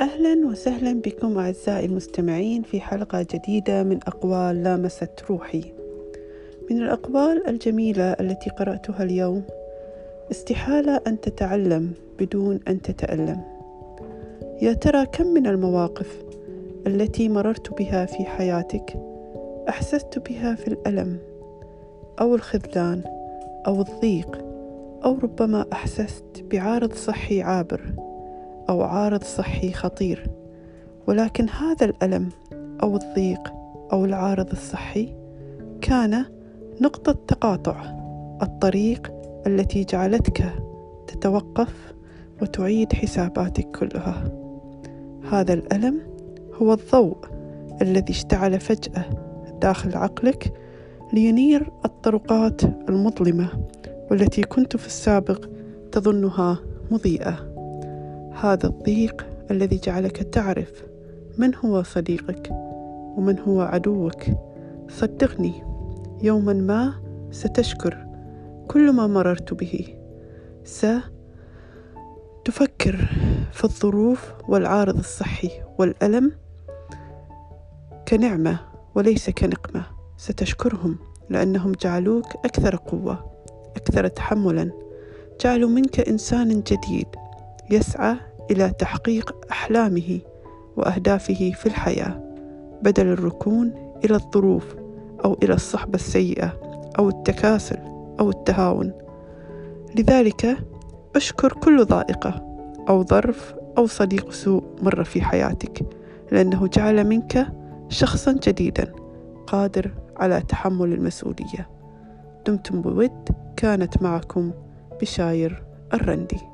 أهلا وسهلا بكم أعزائي المستمعين في حلقة جديدة من أقوال لامست روحي. من الأقوال الجميلة التي قرأتها اليوم: استحالة أن تتعلم بدون أن تتألم. يا ترى كم من المواقف التي مررت بها في حياتك أحسست بها في الألم أو الخذلان أو الضيق أو ربما أحسست بعارض صحي عابر أو عارض صحي خطير ولكن هذا الألم أو الضيق أو العارض الصحي كان نقطة تقاطع الطريق التي جعلتك تتوقف وتعيد حساباتك كلها. هذا الألم هو الضوء الذي اشتعل فجأة داخل عقلك لينير الطرقات المظلمة والتي كنت في السابق تظنها مضيئة. هذا الضيق الذي جعلك تعرف من هو صديقك ومن هو عدوك. صدقني يوما ما ستشكر كل ما مررت به. ستفكر في الظروف والعارض الصحي والألم كنعمة وليس كنقمة. ستشكرهم لأنهم جعلوك أكثر قوة أكثر تحملا. جعلوا منك إنسان جديد. يسعى إلى تحقيق أحلامه وأهدافه في الحياة بدل الركون إلى الظروف أو إلى الصحبة السيئة أو التكاسل أو التهاون. لذلك أشكر كل ضائقه أو ظرف أو صديق سوء مر في حياتك لأنه جعل منك شخصا جديدا قادر على تحمل المسؤولية. دمتم بود كانت معكم بشاير الرندي.